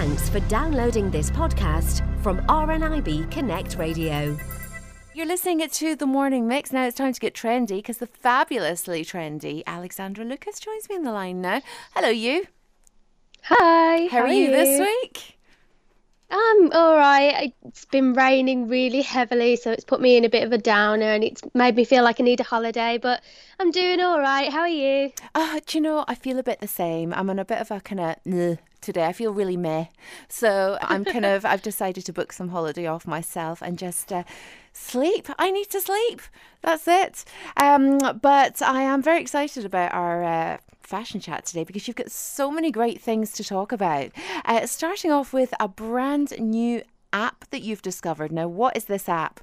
Thanks for downloading this podcast from RNIB Connect Radio. You're listening to the morning mix. Now it's time to get trendy because the fabulously trendy Alexandra Lucas joins me in the line now. Hello, you. Hi. How, are, you, this week? Um, all right. It's been raining really heavily, so it's put me in a bit of a downer, and it's made me feel like I need a holiday. But I'm doing all right. How are you? Uh, do you know? I feel a bit the same. I'm on a bit of a kind of today. I feel really meh. So I'm kind of, I've decided to book some holiday off myself and just uh, sleep. I need to sleep. That's it. Um, but I am very excited about our uh, fashion chat today because you've got so many great things to talk about. Uh, starting off with a brand new app that you've discovered. Now, what is this app?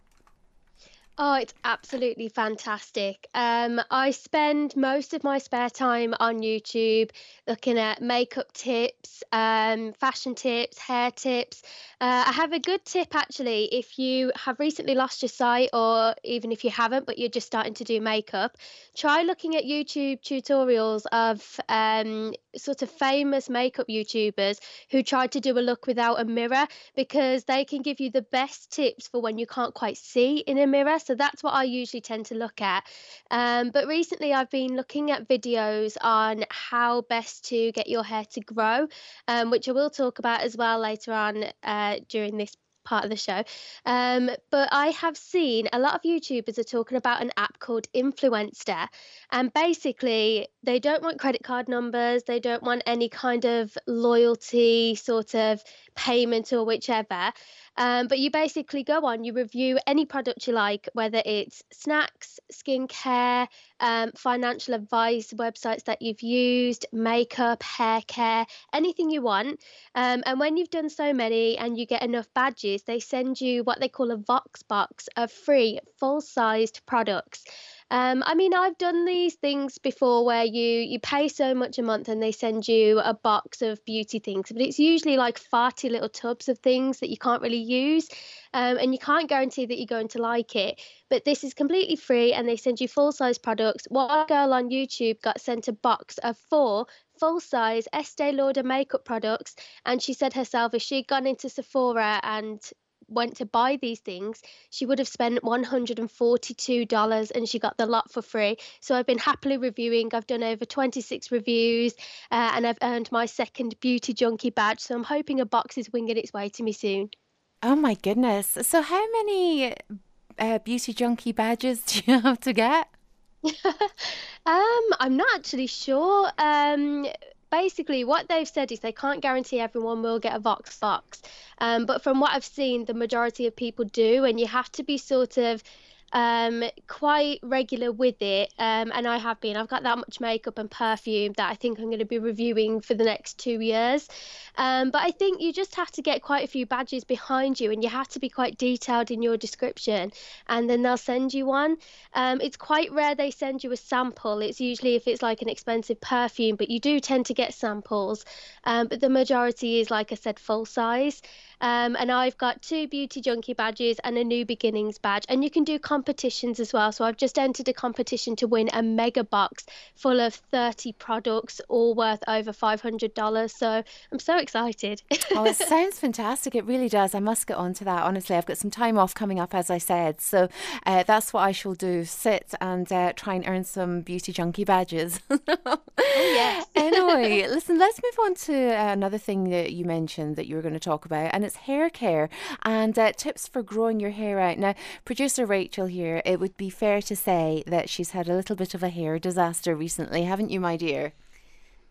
Oh, it's absolutely fantastic. Um, I spend most of my spare time on YouTube looking at makeup tips, um, fashion tips, hair tips. Uh, I have a good tip actually if you have recently lost your sight, or even if you haven't, but you're just starting to do makeup. Try looking at YouTube tutorials of um, sort of famous makeup YouTubers who tried to do a look without a mirror because they can give you the best tips for when you can't quite see in a mirror. So that's what I usually tend to look at. Um, but recently, I've been looking at videos on how best to get your hair to grow, um, which I will talk about as well later on uh, during this part of the show. Um, but I have seen a lot of YouTubers are talking about an app called Influenster. And basically, they don't want credit card numbers, they don't want any kind of loyalty sort of payment or whichever. Um, but you basically go on, you review any product you like, whether it's snacks, skincare, um, financial advice, websites that you've used, makeup, hair care, anything you want. Um, and when you've done so many and you get enough badges, they send you what they call a Vox box of free, full sized products. Um, I mean, I've done these things before where you you pay so much a month and they send you a box of beauty things, but it's usually like farty little tubs of things that you can't really use, um, and you can't guarantee that you're going to like it. But this is completely free, and they send you full size products. One girl on YouTube got sent a box of four full size Estee Lauder makeup products, and she said herself if she'd gone into Sephora and went to buy these things, she would have spent $142 and she got the lot for free. So I've been happily reviewing. I've done over 26 reviews uh, and I've earned my second Beauty Junkie badge. So I'm hoping a box is winging its way to me soon. Oh my goodness. So, how many uh, Beauty Junkie badges do you have to get? um, I'm not actually sure. Um, basically what they've said is they can't guarantee everyone will get a Vox box. Um, but from what I've seen, the majority of people do, and you have to be sort of um, quite regular with it, um, and I have been. I've got that much makeup and perfume that I think I'm going to be reviewing for the next two years. Um, but I think you just have to get quite a few badges behind you, and you have to be quite detailed in your description, and then they'll send you one. Um, it's quite rare they send you a sample. It's usually if it's like an expensive perfume, but you do tend to get samples. Um, but the majority is, like I said, full size. Um, and I've got two Beauty Junkie badges and a New Beginnings badge. And you can do competitions as well. So I've just entered a competition to win a mega box full of 30 products, all worth over $500. So I'm so excited. oh, it sounds fantastic. It really does. I must get on to that. Honestly, I've got some time off coming up, as I said. So uh, that's what I shall do sit and uh, try and earn some Beauty Junkie badges. oh, yes. anyway, listen, let's move on to uh, another thing that you mentioned that you were going to talk about. And it's hair care and uh, tips for growing your hair out. Now, producer Rachel here, it would be fair to say that she's had a little bit of a hair disaster recently, haven't you, my dear?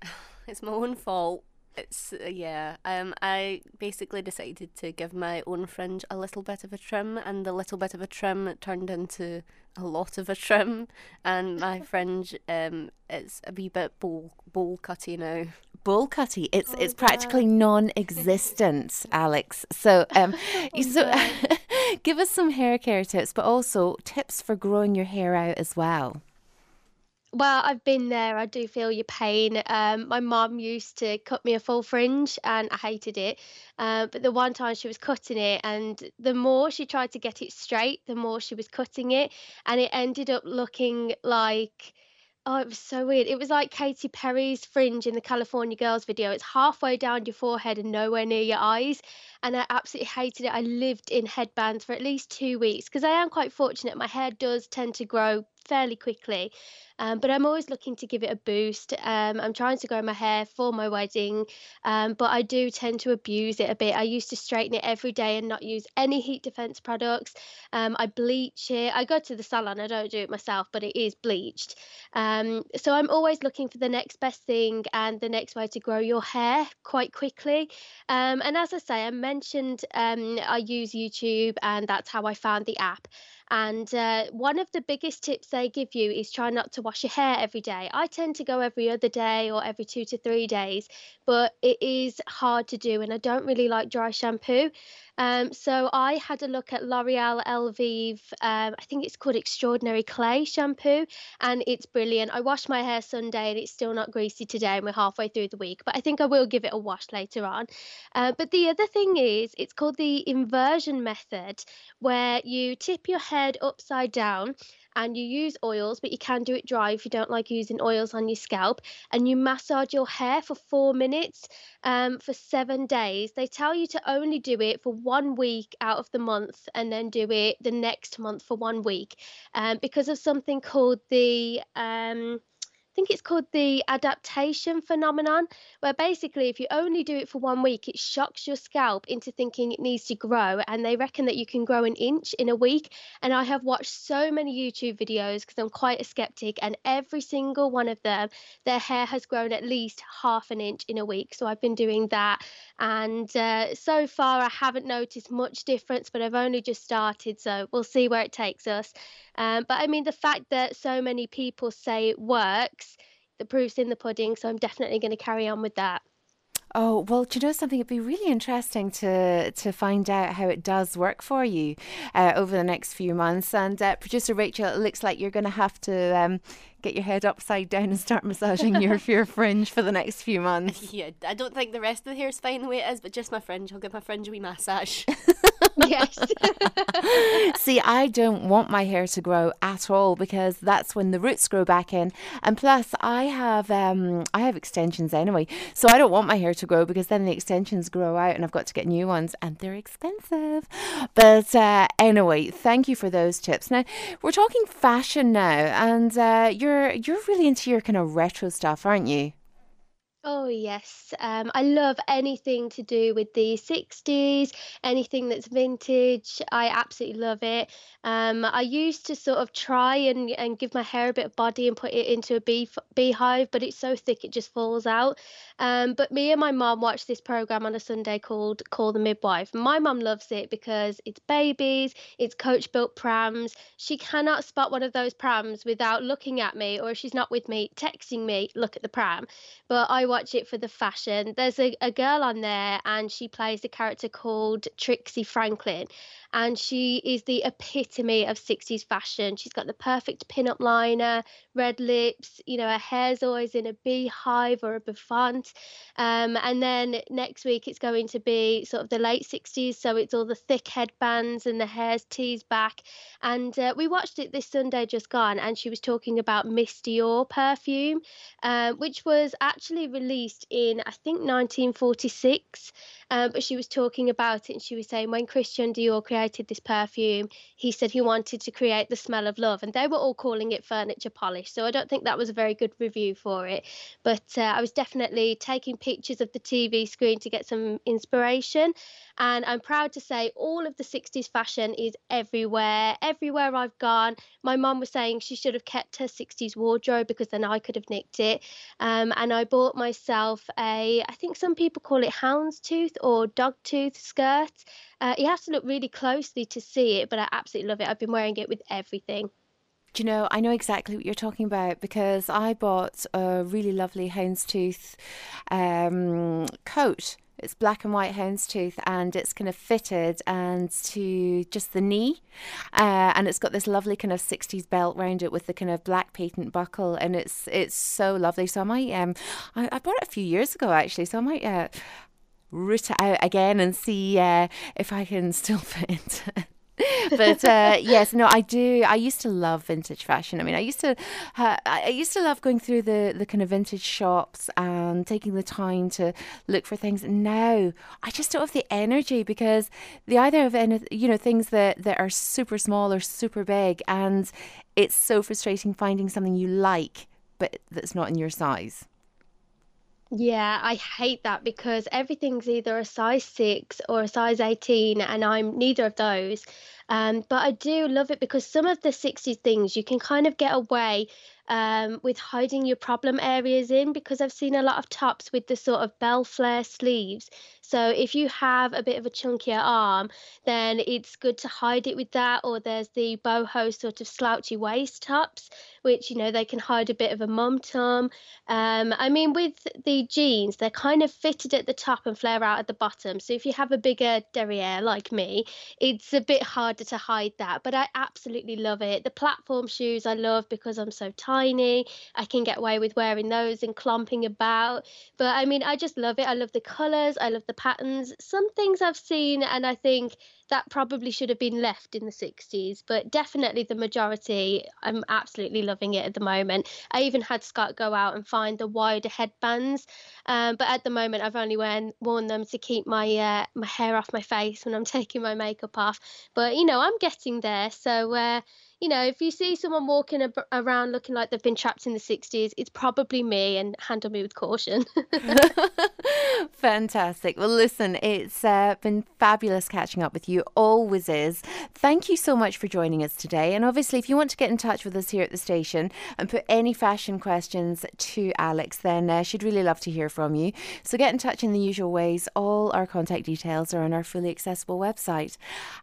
It's my own fault. It's uh, yeah. Um, I basically decided to give my own fringe a little bit of a trim, and the little bit of a trim turned into a lot of a trim, and my fringe um it's a wee bit bowl bowl cutty now. Bowl cutty. It's oh, it's practically non-existent, Alex. So um, oh, so give us some hair care tips, but also tips for growing your hair out as well. Well, I've been there. I do feel your pain. Um, my mum used to cut me a full fringe, and I hated it. Uh, but the one time she was cutting it, and the more she tried to get it straight, the more she was cutting it, and it ended up looking like Oh, it was so weird. It was like Katy Perry's fringe in the California Girls video. It's halfway down your forehead and nowhere near your eyes. And I absolutely hated it. I lived in headbands for at least two weeks because I am quite fortunate. My hair does tend to grow fairly quickly. Um, but I'm always looking to give it a boost. Um, I'm trying to grow my hair for my wedding, um, but I do tend to abuse it a bit. I used to straighten it every day and not use any heat defense products. Um, I bleach it. I go to the salon. I don't do it myself, but it is bleached. Um, so I'm always looking for the next best thing and the next way to grow your hair quite quickly. Um, and as I say, I mentioned I use YouTube, and that's how I found the app. And uh, one of the biggest tips they give you is try not to wash your hair every day. I tend to go every other day or every two to three days, but it is hard to do, and I don't really like dry shampoo. Um, so I had a look at L'Oreal Elvive, um, I think it's called Extraordinary Clay shampoo, and it's brilliant. I washed my hair Sunday and it's still not greasy today, and we're halfway through the week, but I think I will give it a wash later on. Uh, but the other thing is, it's called the inversion method, where you tip your head upside down and you use oils, but you can do it dry if you don't like using oils on your scalp. And you massage your hair for four minutes um, for seven days. They tell you to only do it for one week out of the month and then do it the next month for one week um, because of something called the. Um, think it's called the adaptation phenomenon, where basically, if you only do it for one week, it shocks your scalp into thinking it needs to grow. And they reckon that you can grow an inch in a week. And I have watched so many YouTube videos because I'm quite a skeptic, and every single one of them, their hair has grown at least half an inch in a week. So I've been doing that. And uh, so far, I haven't noticed much difference, but I've only just started. So we'll see where it takes us. Um, but I mean, the fact that so many people say it works, the proof's in the pudding. So I'm definitely going to carry on with that. Oh well, do you know something? It'd be really interesting to to find out how it does work for you uh, over the next few months. And uh, producer Rachel, it looks like you're going to have to um, get your head upside down and start massaging your your fringe for the next few months. Yeah, I don't think the rest of the hair's fine the way it is, but just my fringe. I'll give my fringe a wee massage. yes. See, I don't want my hair to grow at all because that's when the roots grow back in. And plus, I have um, I have extensions anyway, so I don't want my hair to grow because then the extensions grow out and I've got to get new ones and they're expensive. But uh, anyway, thank you for those tips. Now we're talking fashion now, and uh, you're you're really into your kind of retro stuff, aren't you? Oh, yes. Um, I love anything to do with the 60s, anything that's vintage. I absolutely love it. Um, I used to sort of try and, and give my hair a bit of body and put it into a bee, beehive, but it's so thick it just falls out. Um, but me and my mom watched this program on a Sunday called Call the Midwife. My mom loves it because it's babies, it's coach built prams. She cannot spot one of those prams without looking at me, or if she's not with me, texting me, look at the pram. But I watch it for the fashion. There's a, a girl on there and she plays a character called Trixie Franklin and she is the epitome of 60s fashion. She's got the perfect pin-up liner, red lips, you know, her hair's always in a beehive or a bouffant. Um, and then next week it's going to be sort of the late 60s, so it's all the thick headbands and the hair's teased back. And uh, we watched it this Sunday just gone, and she was talking about Miss Dior perfume, uh, which was actually released in, I think, 1946. Um, but she was talking about it and she was saying when Christian Dior created this perfume, he said he wanted to create the smell of love, and they were all calling it furniture polish. So I don't think that was a very good review for it. But uh, I was definitely taking pictures of the TV screen to get some inspiration. And I'm proud to say all of the 60s fashion is everywhere. Everywhere I've gone, my mum was saying she should have kept her 60s wardrobe because then I could have nicked it. Um, and I bought myself a, I think some people call it houndstooth or dogtooth skirt. Uh, you have to look really closely to see it, but I absolutely love it. I've been wearing it with everything. Do you know, I know exactly what you're talking about because I bought a really lovely houndstooth um, coat. It's black and white houndstooth and it's kind of fitted and to just the knee. Uh, and it's got this lovely kind of 60s belt around it with the kind of black patent buckle and it's it's so lovely. So I might, um, I, I bought it a few years ago actually, so I might uh, root out again and see uh, if I can still fit into it. but uh, yes, no, I do. I used to love vintage fashion. I mean, I used to, uh, I used to love going through the the kind of vintage shops and taking the time to look for things. Now I just don't have the energy because the either of any, you know, things that that are super small or super big, and it's so frustrating finding something you like but that's not in your size. Yeah, I hate that because everything's either a size six or a size 18, and I'm neither of those. Um, but I do love it because some of the 60s things you can kind of get away um, with hiding your problem areas in because I've seen a lot of tops with the sort of bell flare sleeves. So if you have a bit of a chunkier arm, then it's good to hide it with that. Or there's the boho sort of slouchy waist tops, which you know they can hide a bit of a mum tum. Um, I mean, with the jeans, they're kind of fitted at the top and flare out at the bottom. So if you have a bigger derriere like me, it's a bit harder to hide that. But I absolutely love it. The platform shoes I love because I'm so tiny. I can get away with wearing those and clomping about. But I mean, I just love it. I love the colours. I love the patterns. Some things I've seen, and I think that probably should have been left in the 60s, but definitely the majority, I'm absolutely loving it at the moment. I even had Scott go out and find the wider headbands, um, but at the moment I've only worn, worn them to keep my uh, my hair off my face when I'm taking my makeup off. But you know, I'm getting there. So uh, you know, if you see someone walking ab- around looking like they've been trapped in the 60s, it's probably me and handle me with caution. Fantastic. Well, listen, it's uh, been fabulous catching up with you. Always is. Thank you so much for joining us today. And obviously, if you want to get in touch with us here at the station and put any fashion questions to Alex, then uh, she'd really love to hear from you. So get in touch in the usual ways. All our contact details are on our fully accessible website.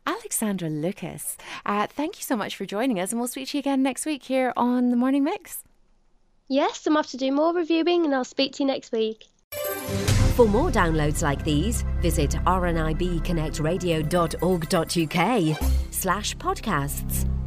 Alexandra Lucas, uh, thank you so much for joining joining us, and we'll speak to you again next week here on the Morning Mix. Yes, I'm off to do more reviewing, and I'll speak to you next week. For more downloads like these, visit rnibconnectradio.org.uk slash podcasts.